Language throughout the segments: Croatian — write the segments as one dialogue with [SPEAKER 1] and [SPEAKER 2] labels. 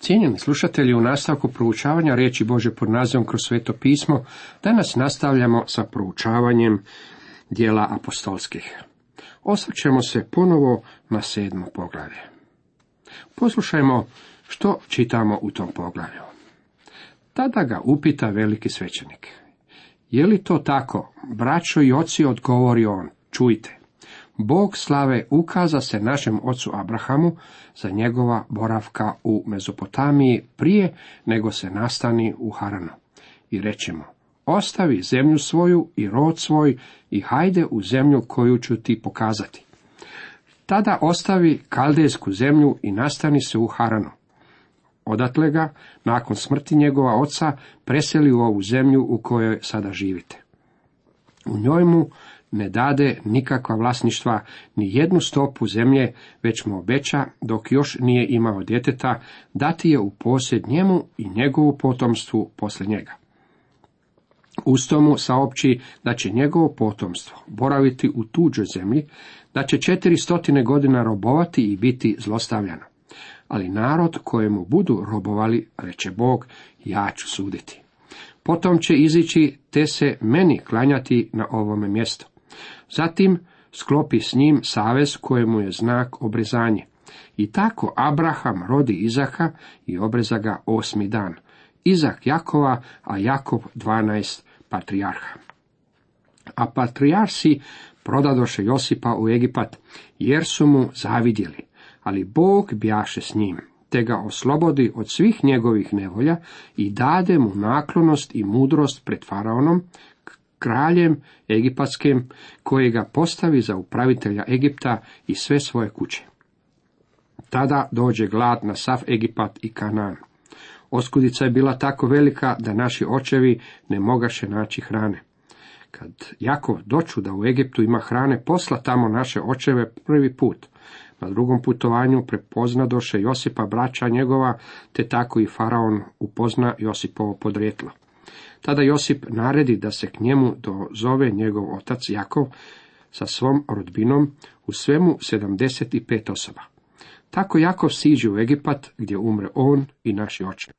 [SPEAKER 1] Cijenjeni slušatelji, u nastavku proučavanja riječi Bože pod nazivom kroz sveto pismo, danas nastavljamo sa proučavanjem dijela apostolskih. Osvrćemo se ponovo na sedmo poglavlje. Poslušajmo što čitamo u tom poglavlju. Tada ga upita veliki svećenik. Je li to tako? Braćo i oci odgovori on. Čujte. Bog slave ukaza se našem ocu Abrahamu za njegova boravka u Mezopotamiji prije nego se nastani u Haranu. I rećemo, ostavi zemlju svoju i rod svoj i hajde u zemlju koju ću ti pokazati. Tada ostavi kaldejsku zemlju i nastani se u Haranu. Odatle ga, nakon smrti njegova oca, preseli u ovu zemlju u kojoj sada živite. U njoj mu ne dade nikakva vlasništva, ni jednu stopu zemlje, već mu obeća, dok još nije imao djeteta, dati je u posjed njemu i njegovu potomstvu poslije njega. Usto mu saopći da će njegovo potomstvo boraviti u tuđoj zemlji, da će četiri stotine godina robovati i biti zlostavljano. Ali narod kojemu budu robovali, reče Bog, ja ću suditi. Potom će izići te se meni klanjati na ovome mjestu. Zatim sklopi s njim savez kojemu je znak obrezanje. I tako Abraham rodi Izaka i obreza ga osmi dan. Izak Jakova, a Jakov dvanaest patrijarha. A patrijarsi prodadoše Josipa u Egipat, jer su mu zavidjeli, ali Bog bjaše s njim, te ga oslobodi od svih njegovih nevolja i dade mu naklonost i mudrost pred faraonom, kraljem egipatskim, koji ga postavi za upravitelja Egipta i sve svoje kuće. Tada dođe glad na sav Egipat i Kanaan. Oskudica je bila tako velika da naši očevi ne mogaše naći hrane. Kad Jakov doću da u Egiptu ima hrane, posla tamo naše očeve prvi put. Na drugom putovanju prepoznadoše Josipa braća njegova, te tako i faraon upozna Josipovo podrijetlo. Tada Josip naredi da se k njemu dozove njegov otac Jakov sa svom rodbinom, u svemu 75 osoba. Tako Jakov siđe u Egipat, gdje umre on i naši oče.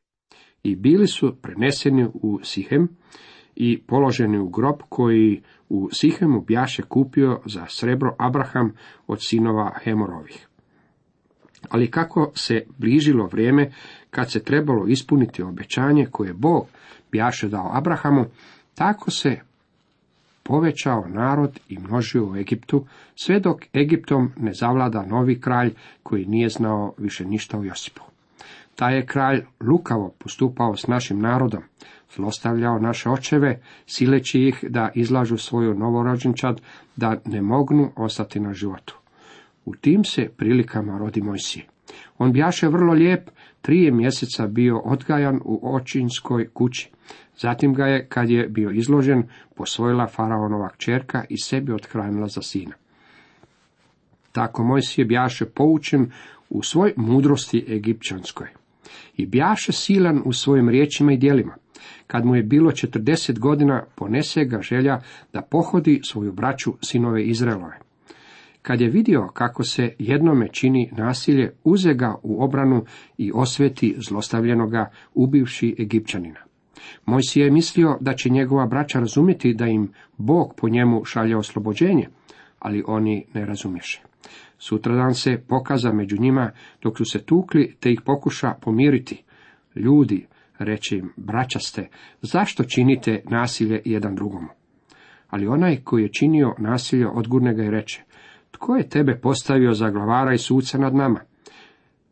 [SPEAKER 1] I bili su preneseni u Sihem i položeni u grob koji u Sihemu bjaše kupio za srebro Abraham od sinova Hemorovih. Ali kako se bližilo vrijeme kad se trebalo ispuniti obećanje koje Bog bjaše dao Abrahamu, tako se povećao narod i množio u Egiptu, sve dok Egiptom ne zavlada novi kralj koji nije znao više ništa o Josipu. Taj je kralj lukavo postupao s našim narodom, zlostavljao naše očeve, sileći ih da izlažu svoju novorođenčad, da ne mognu ostati na životu. U tim se prilikama rodi Mojsije. On bjaše vrlo lijep, trije mjeseca bio odgajan u očinskoj kući. Zatim ga je, kad je bio izložen, posvojila faraonova kćerka i sebi othranila za sina. Tako Mojsije bjaše poučen u svoj mudrosti egipćanskoj. I bjaše silan u svojim riječima i djelima. Kad mu je bilo četrdeset godina, ponese ga želja da pohodi svoju braću sinove Izraelove. Kad je vidio kako se jednome čini nasilje, uze ga u obranu i osveti zlostavljenoga, ubivši Egipćanina. Mojsije je mislio da će njegova braća razumjeti da im Bog po njemu šalje oslobođenje, ali oni ne razumješe. Sutradan se pokaza među njima dok su se tukli, te ih pokuša pomiriti. Ljudi, reče im, braća ste, zašto činite nasilje jedan drugom? Ali onaj koji je činio nasilje odgurne ga i reče, tko je tebe postavio za glavara i suca nad nama?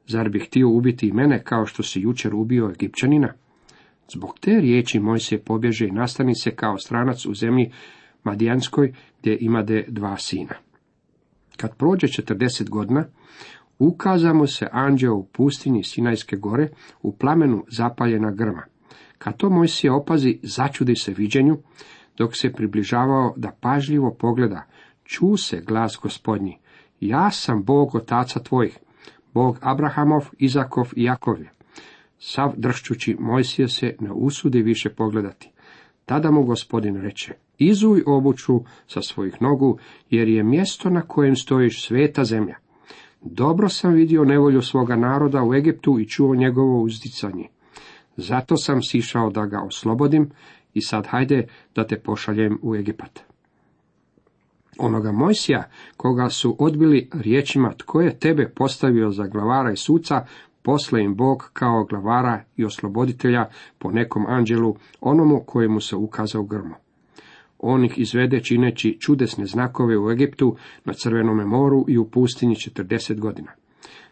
[SPEAKER 1] Zar bi htio ubiti i mene kao što si jučer ubio Egipćanina? Zbog te riječi moj se pobježe i nastani se kao stranac u zemlji Madijanskoj gdje imade dva sina. Kad prođe četrdeset godina, ukazamo se anđeo u pustinji Sinajske gore u plamenu zapaljena grma. Kad to Mojsije opazi, začudi se viđenju, dok se približavao da pažljivo pogleda, ču se glas gospodnji, ja sam Bog otaca tvojih, Bog Abrahamov, Izakov i Jakov. Sav dršćući Mojsije se ne usudi više pogledati. Tada mu gospodin reče, izuj obuću sa svojih nogu, jer je mjesto na kojem stojiš sveta zemlja. Dobro sam vidio nevolju svoga naroda u Egiptu i čuo njegovo uzdicanje. Zato sam sišao da ga oslobodim i sad hajde da te pošaljem u Egipat. Onoga Mojsija, koga su odbili riječima tko je tebe postavio za glavara i suca, posle im Bog kao glavara i osloboditelja po nekom anđelu, onomu kojemu se ukazao grmo. On ih izvede čineći čudesne znakove u Egiptu, na Crvenome moru i u pustinji 40 godina.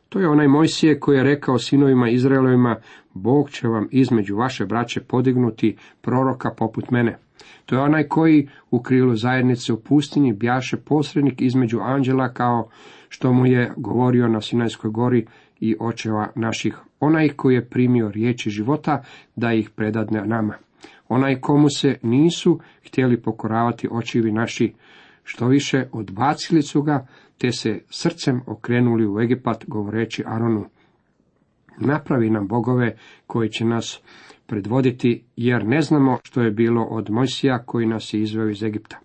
[SPEAKER 1] To je onaj Mojsije koji je rekao sinovima Izraelovima, Bog će vam između vaše braće podignuti proroka poput mene. To je onaj koji u krilu zajednice u pustinji bjaše posrednik između anđela kao što mu je govorio na Sinajskoj gori i očeva naših, onaj koji je primio riječi života da ih predadne nama. Onaj komu se nisu htjeli pokoravati očivi naši, što više odbacili su ga, te se srcem okrenuli u Egipat govoreći Aronu. Napravi nam bogove koji će nas predvoditi, jer ne znamo što je bilo od Mojsija koji nas je izveo iz Egipta.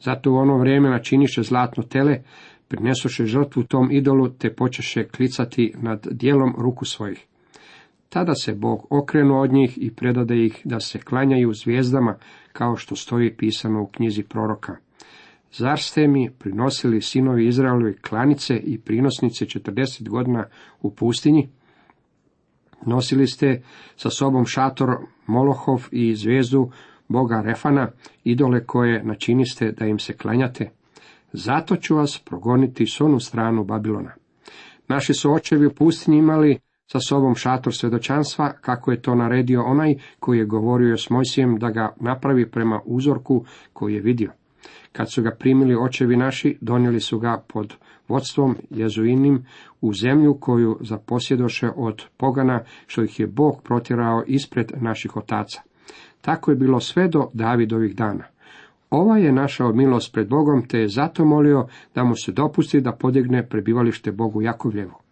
[SPEAKER 1] Zato u ono vrijeme načiniše zlatno tele, prinesoše žrtvu tom idolu, te počeše klicati nad dijelom ruku svojih. Tada se Bog okrenuo od njih i predade ih da se klanjaju zvijezdama, kao što stoji pisano u knjizi proroka. Zar ste mi prinosili sinovi Izraelovi klanice i prinosnice četrdeset godina u pustinji? Nosili ste sa sobom šator Molohov i zvijezdu Boga Refana, idole koje načiniste da im se klanjate. Zato ću vas progoniti s onu stranu Babilona. Naši su očevi u pustinji imali sa sobom šator svjedočanstva, kako je to naredio onaj koji je govorio s Mojsijem da ga napravi prema uzorku koji je vidio. Kad su ga primili očevi naši, donijeli su ga pod vodstvom jezuinim u zemlju koju zaposjedoše od pogana, što ih je Bog protjerao ispred naših otaca. Tako je bilo sve do Davidovih dana. Ova je našao milost pred Bogom, te je zato molio da mu se dopusti da podigne prebivalište Bogu Jakovljevu.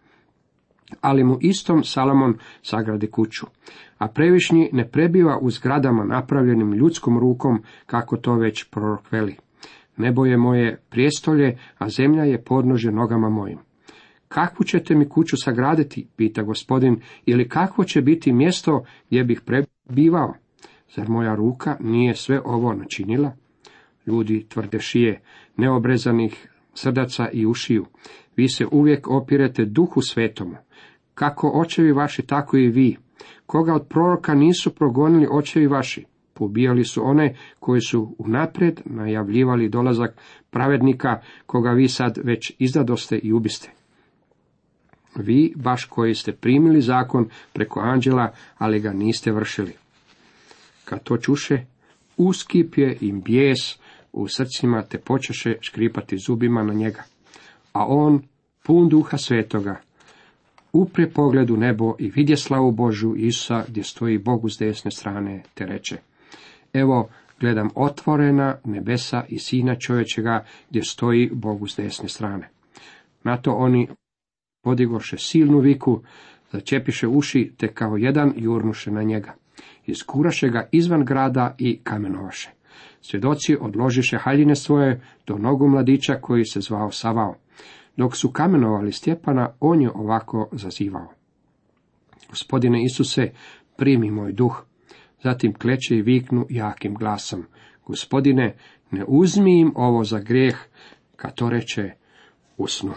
[SPEAKER 1] Ali mu istom Salamon sagradi kuću, a previšnji ne prebiva u zgradama napravljenim ljudskom rukom, kako to već prorok veli. Nebo je moje prijestolje, a zemlja je podnože nogama mojim. Kakvu ćete mi kuću sagraditi, pita gospodin, ili kakvo će biti mjesto gdje bih prebivao? Zar moja ruka nije sve ovo načinila? Ljudi tvrde šije, neobrezanih srdaca i ušiju. Vi se uvijek opirete duhu svetomu. Kako očevi vaši, tako i vi. Koga od proroka nisu progonili očevi vaši? Pobijali su one koji su unaprijed najavljivali dolazak pravednika, koga vi sad već izdadoste i ubiste. Vi, baš koji ste primili zakon preko anđela, ali ga niste vršili. Kad to čuše, uskipje im bijes u srcima, te počeše škripati zubima na njega. A on, pun duha svetoga, upre pogled u nebo i vidje slavu Božu Isusa gdje stoji Bogu s desne strane, te reče, Evo, gledam otvorena nebesa i sina čovječega gdje stoji Bogu s desne strane. Na to oni podigoše silnu viku, začepiše uši, te kao jedan jurnuše na njega. Iskuraše ga izvan grada i kamenovaše. Svjedoci odložiše haljine svoje do nogu mladića koji se zvao Savao. Dok su kamenovali Stjepana, on je ovako zazivao. Gospodine Isuse, primi moj duh. Zatim kleče i viknu jakim glasom. Gospodine, ne uzmi im ovo za grijeh, kad to reče usnu.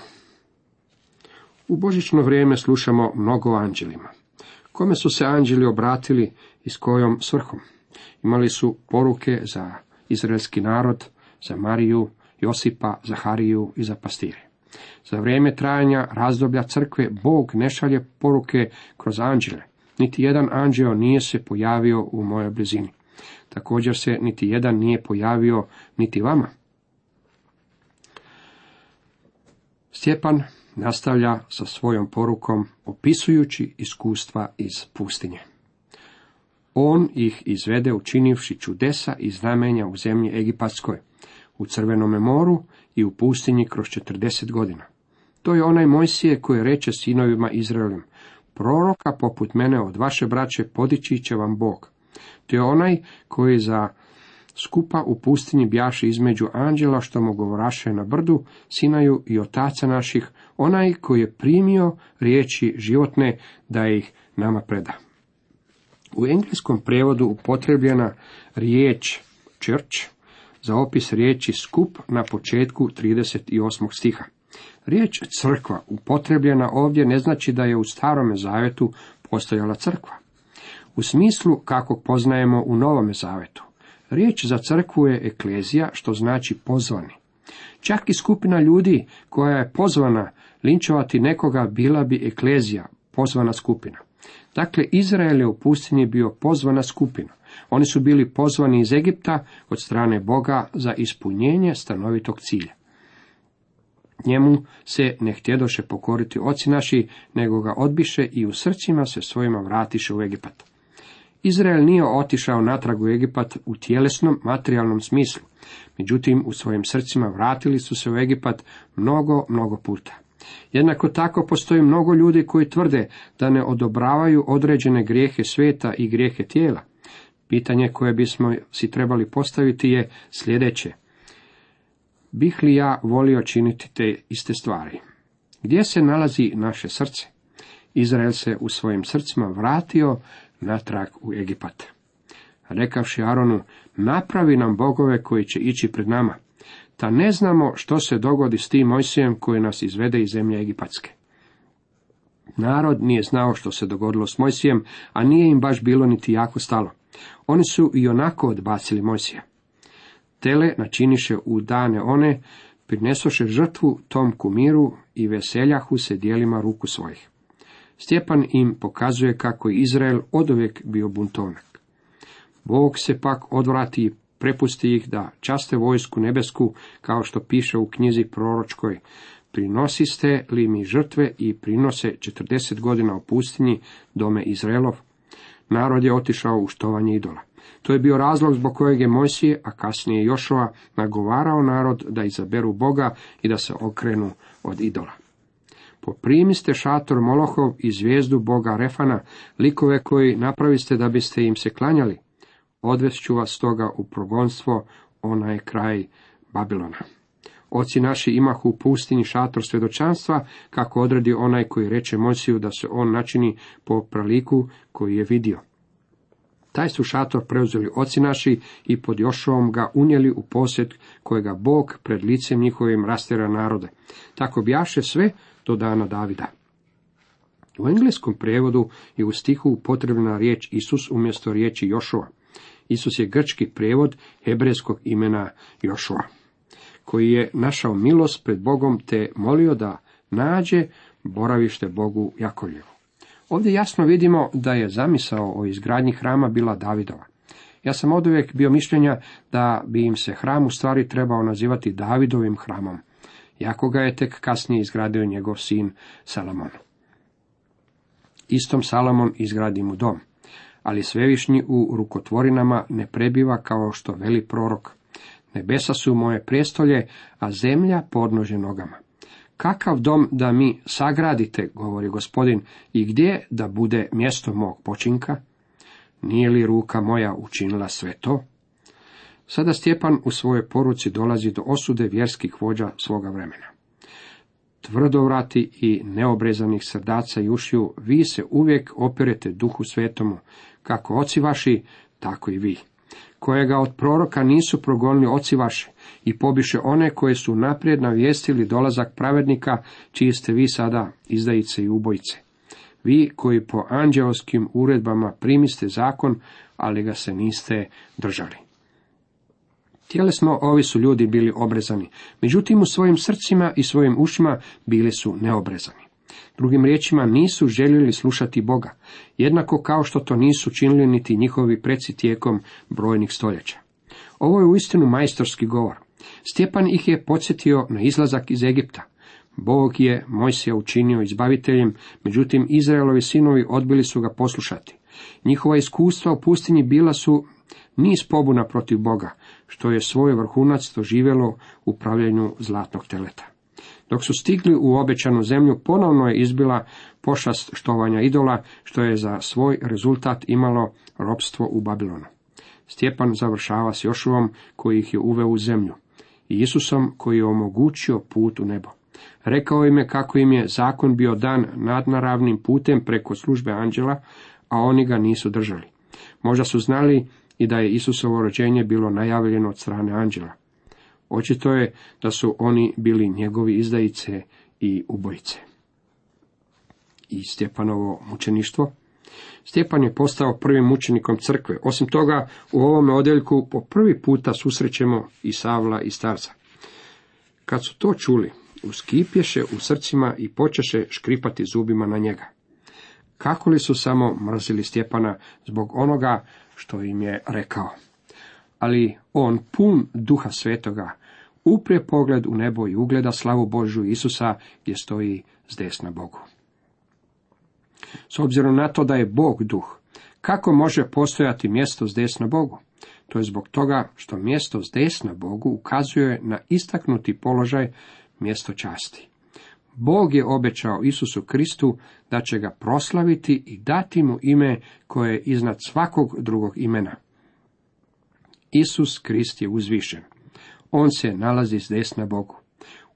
[SPEAKER 1] U božićno vrijeme slušamo mnogo o anđelima. Kome su se anđeli obratili i s kojom svrhom? Imali su poruke za izraelski narod, za Mariju, Josipa, Zahariju i za pastire. Za vrijeme trajanja razdoblja crkve Bog ne šalje poruke kroz anđele. Niti jedan anđeo nije se pojavio u mojoj blizini. Također se niti jedan nije pojavio niti vama. Stjepan nastavlja sa svojom porukom opisujući iskustva iz pustinje. On ih izvede učinivši čudesa i znamenja u zemlji Egipatskoj, u Crvenome moru i u pustinji kroz četrdeset godina. To je onaj Mojsije koji reče sinovima Izraelim, proroka poput mene od vaše braće podići će vam Bog. To je onaj koji za Skupa u pustinji bjaše između anđela što mu govoraše na brdu, sinaju i otaca naših, onaj koji je primio riječi životne da ih nama preda. U engleskom prijevodu upotrebljena riječ church za opis riječi skup na početku 38. stiha. Riječ crkva upotrebljena ovdje ne znači da je u starome zavetu postojala crkva. U smislu kako poznajemo u novome zavetu. Riječ za crkvu je eklezija, što znači pozvani. Čak i skupina ljudi koja je pozvana linčovati nekoga bila bi eklezija, pozvana skupina. Dakle, Izrael je u pustinji bio pozvana skupina. Oni su bili pozvani iz Egipta od strane Boga za ispunjenje stanovitog cilja. Njemu se ne htjedoše pokoriti oci naši, nego ga odbiše i u srcima se svojima vratiše u Egipat. Izrael nije otišao natrag u Egipat u tjelesnom, materijalnom smislu. Međutim, u svojim srcima vratili su se u Egipat mnogo, mnogo puta. Jednako tako postoji mnogo ljudi koji tvrde da ne odobravaju određene grijehe sveta i grijehe tijela. Pitanje koje bismo si trebali postaviti je sljedeće. Bih li ja volio činiti te iste stvari? Gdje se nalazi naše srce? Izrael se u svojim srcima vratio natrag u Egipat. Rekavši Aronu, napravi nam bogove koji će ići pred nama, ta ne znamo što se dogodi s tim Mojsijem koji nas izvede iz zemlje Egipatske. Narod nije znao što se dogodilo s Mojsijem, a nije im baš bilo niti jako stalo. Oni su i onako odbacili Mojsija. Tele načiniše u dane one, prinesoše žrtvu tom kumiru i veseljahu se dijelima ruku svojih. Stjepan im pokazuje kako je Izrael odovijek bio buntovnak. Bog se pak odvrati i prepusti ih da časte vojsku nebesku, kao što piše u knjizi proročkoj. Prinosiste li mi žrtve i prinose četrdeset godina u pustinji dome Izraelov? Narod je otišao u štovanje idola. To je bio razlog zbog kojeg je Mojsije, a kasnije Jošova, nagovarao narod da izaberu Boga i da se okrenu od idola. Poprimiste šator Molohov i zvijezdu Boga Refana, likove koji napraviste da biste im se klanjali. Odvest vas toga u progonstvo, onaj kraj Babilona. Oci naši imahu u pustinji šator svjedočanstva, kako odredi onaj koji reče Mojsiju da se on načini po praliku koji je vidio. Taj su šator preuzeli oci naši i pod Jošovom ga unijeli u posjed kojega Bog pred licem njihovim rastera narode. Tako bjaše sve do dana Davida. U engleskom prijevodu je u stihu potrebna riječ Isus umjesto riječi Jošova. Isus je grčki prijevod hebrejskog imena Jošua, koji je našao milost pred Bogom te molio da nađe boravište Bogu Jakovljevu. Ovdje jasno vidimo da je zamisao o izgradnji hrama bila Davidova. Ja sam od uvijek bio mišljenja da bi im se hram u stvari trebao nazivati Davidovim hramom, jako ga je tek kasnije izgradio njegov sin Salamon. Istom Salomon izgradi mu dom ali svevišnji u rukotvorinama ne prebiva kao što veli prorok. Nebesa su moje prijestolje, a zemlja podnože nogama. Kakav dom da mi sagradite, govori gospodin, i gdje da bude mjesto mog počinka? Nije li ruka moja učinila sve to? Sada Stjepan u svojoj poruci dolazi do osude vjerskih vođa svoga vremena. Tvrdovrati i neobrezanih srdaca i ušiju, vi se uvijek operete duhu svetomu, kako oci vaši, tako i vi. Kojega od proroka nisu progonili oci vaši i pobiše one koje su naprijed navijestili dolazak pravednika, čiji ste vi sada izdajice i ubojice. Vi koji po anđeoskim uredbama primiste zakon, ali ga se niste držali. Tjelesno ovi su ljudi bili obrezani, međutim u svojim srcima i svojim ušima bili su neobrezani. Drugim riječima nisu željeli slušati Boga, jednako kao što to nisu činili niti njihovi preci tijekom brojnih stoljeća. Ovo je uistinu majstorski govor. Stjepan ih je podsjetio na izlazak iz Egipta. Bog je Mojsija učinio izbaviteljem, međutim Izraelovi sinovi odbili su ga poslušati. Njihova iskustva u pustinji bila su niz pobuna protiv Boga, što je svoj vrhunac doživjelo u pravljenju zlatnog teleta. Dok su stigli u obećanu zemlju, ponovno je izbila pošast štovanja idola, što je za svoj rezultat imalo ropstvo u Babilonu. Stjepan završava s Jošuvom koji ih je uveo u zemlju i Isusom koji je omogućio put u nebo. Rekao im je kako im je zakon bio dan nadnaravnim putem preko službe anđela, a oni ga nisu držali. Možda su znali i da je Isusovo rođenje bilo najavljeno od strane anđela. Očito je da su oni bili njegovi izdajice i ubojice. I Stjepanovo mučeništvo. Stjepan je postao prvim mučenikom crkve. Osim toga, u ovome odjeljku po prvi puta susrećemo i Savla i Starca. Kad su to čuli, uskipješe u srcima i počeše škripati zubima na njega. Kako li su samo mrzili Stjepana zbog onoga što im je rekao. Ali on pun duha svetoga, uprije pogled u nebo i ugleda slavu Božju Isusa gdje stoji s desna Bogu. S obzirom na to da je Bog duh, kako može postojati mjesto s desna Bogu? To je zbog toga što mjesto s desna Bogu ukazuje na istaknuti položaj mjesto časti. Bog je obećao Isusu Kristu da će ga proslaviti i dati mu ime koje je iznad svakog drugog imena. Isus Krist je uzvišen. On se nalazi s desna Bogu.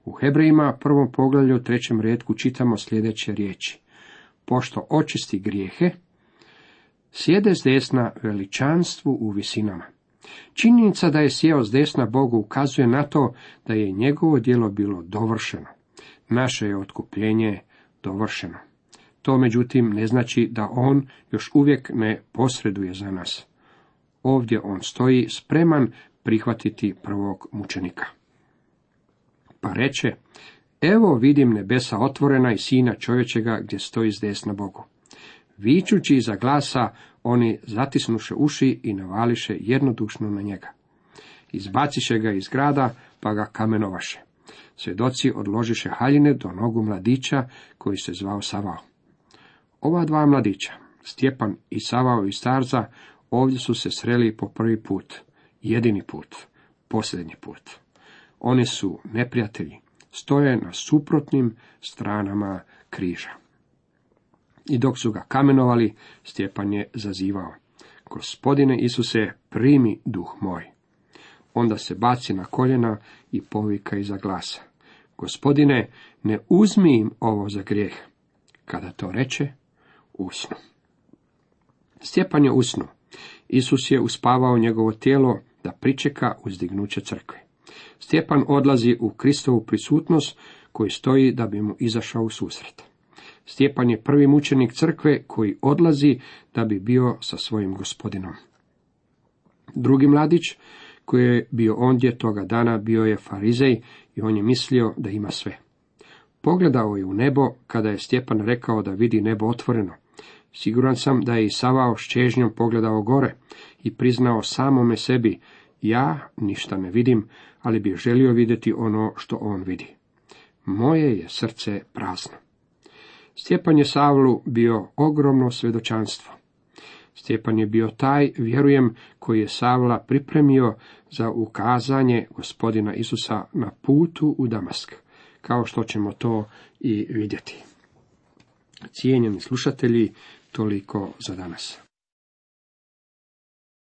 [SPEAKER 1] U Hebrejima prvom poglavlju trećem redku čitamo sljedeće riječi. Pošto očisti grijehe, sjede s desna veličanstvu u visinama. Činjenica da je sjeo s desna Bogu ukazuje na to da je njegovo djelo bilo dovršeno. Naše je otkupljenje dovršeno. To međutim ne znači da on još uvijek ne posreduje za nas. Ovdje on stoji spreman prihvatiti prvog mučenika. Pa reče, evo vidim nebesa otvorena i sina čovječega gdje stoji s desna Bogu. Vičući iza glasa, oni zatisnuše uši i navališe jednodušno na njega. Izbaciše ga iz grada, pa ga kamenovaše. Svjedoci odložiše haljine do nogu mladića koji se zvao Savao. Ova dva mladića, Stjepan i Savao i Starza, ovdje su se sreli po prvi put, jedini put, posljednji put. Oni su neprijatelji, stoje na suprotnim stranama križa. I dok su ga kamenovali, Stjepan je zazivao. Gospodine Isuse, primi duh moj. Onda se baci na koljena i povika iza glasa. Gospodine, ne uzmi im ovo za grijeh. Kada to reče, usnu. Stjepan je usnu. Isus je uspavao njegovo tijelo da pričeka uzdignuće crkve. Stjepan odlazi u Kristovu prisutnost koji stoji da bi mu izašao u susret. Stjepan je prvi mučenik crkve koji odlazi da bi bio sa svojim gospodinom. Drugi mladić koji je bio ondje toga dana bio je farizej i on je mislio da ima sve. Pogledao je u nebo kada je Stjepan rekao da vidi nebo otvoreno. Siguran sam da je i s čežnjom pogledao gore i priznao samome sebi, ja ništa ne vidim, ali bih želio vidjeti ono što on vidi. Moje je srce prazno. Stjepan je Savlu bio ogromno svjedočanstvo. Stjepan je bio taj, vjerujem, koji je Savla pripremio za ukazanje gospodina Isusa na putu u Damask, kao što ćemo to i vidjeti. Cijenjeni slušatelji, toliko za danas.